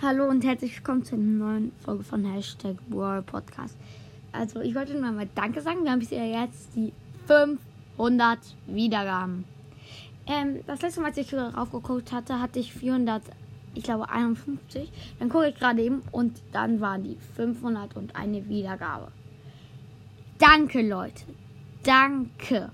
Hallo und herzlich willkommen zu einer neuen Folge von Hashtag World Podcast. Also ich wollte nur mal Danke sagen. Wir haben bisher jetzt die 500 Wiedergaben. Ähm, das letzte Mal, als ich darauf geguckt hatte, hatte ich 400, ich glaube 51. Dann gucke ich gerade eben und dann waren die 501 Wiedergabe. Danke Leute. Danke.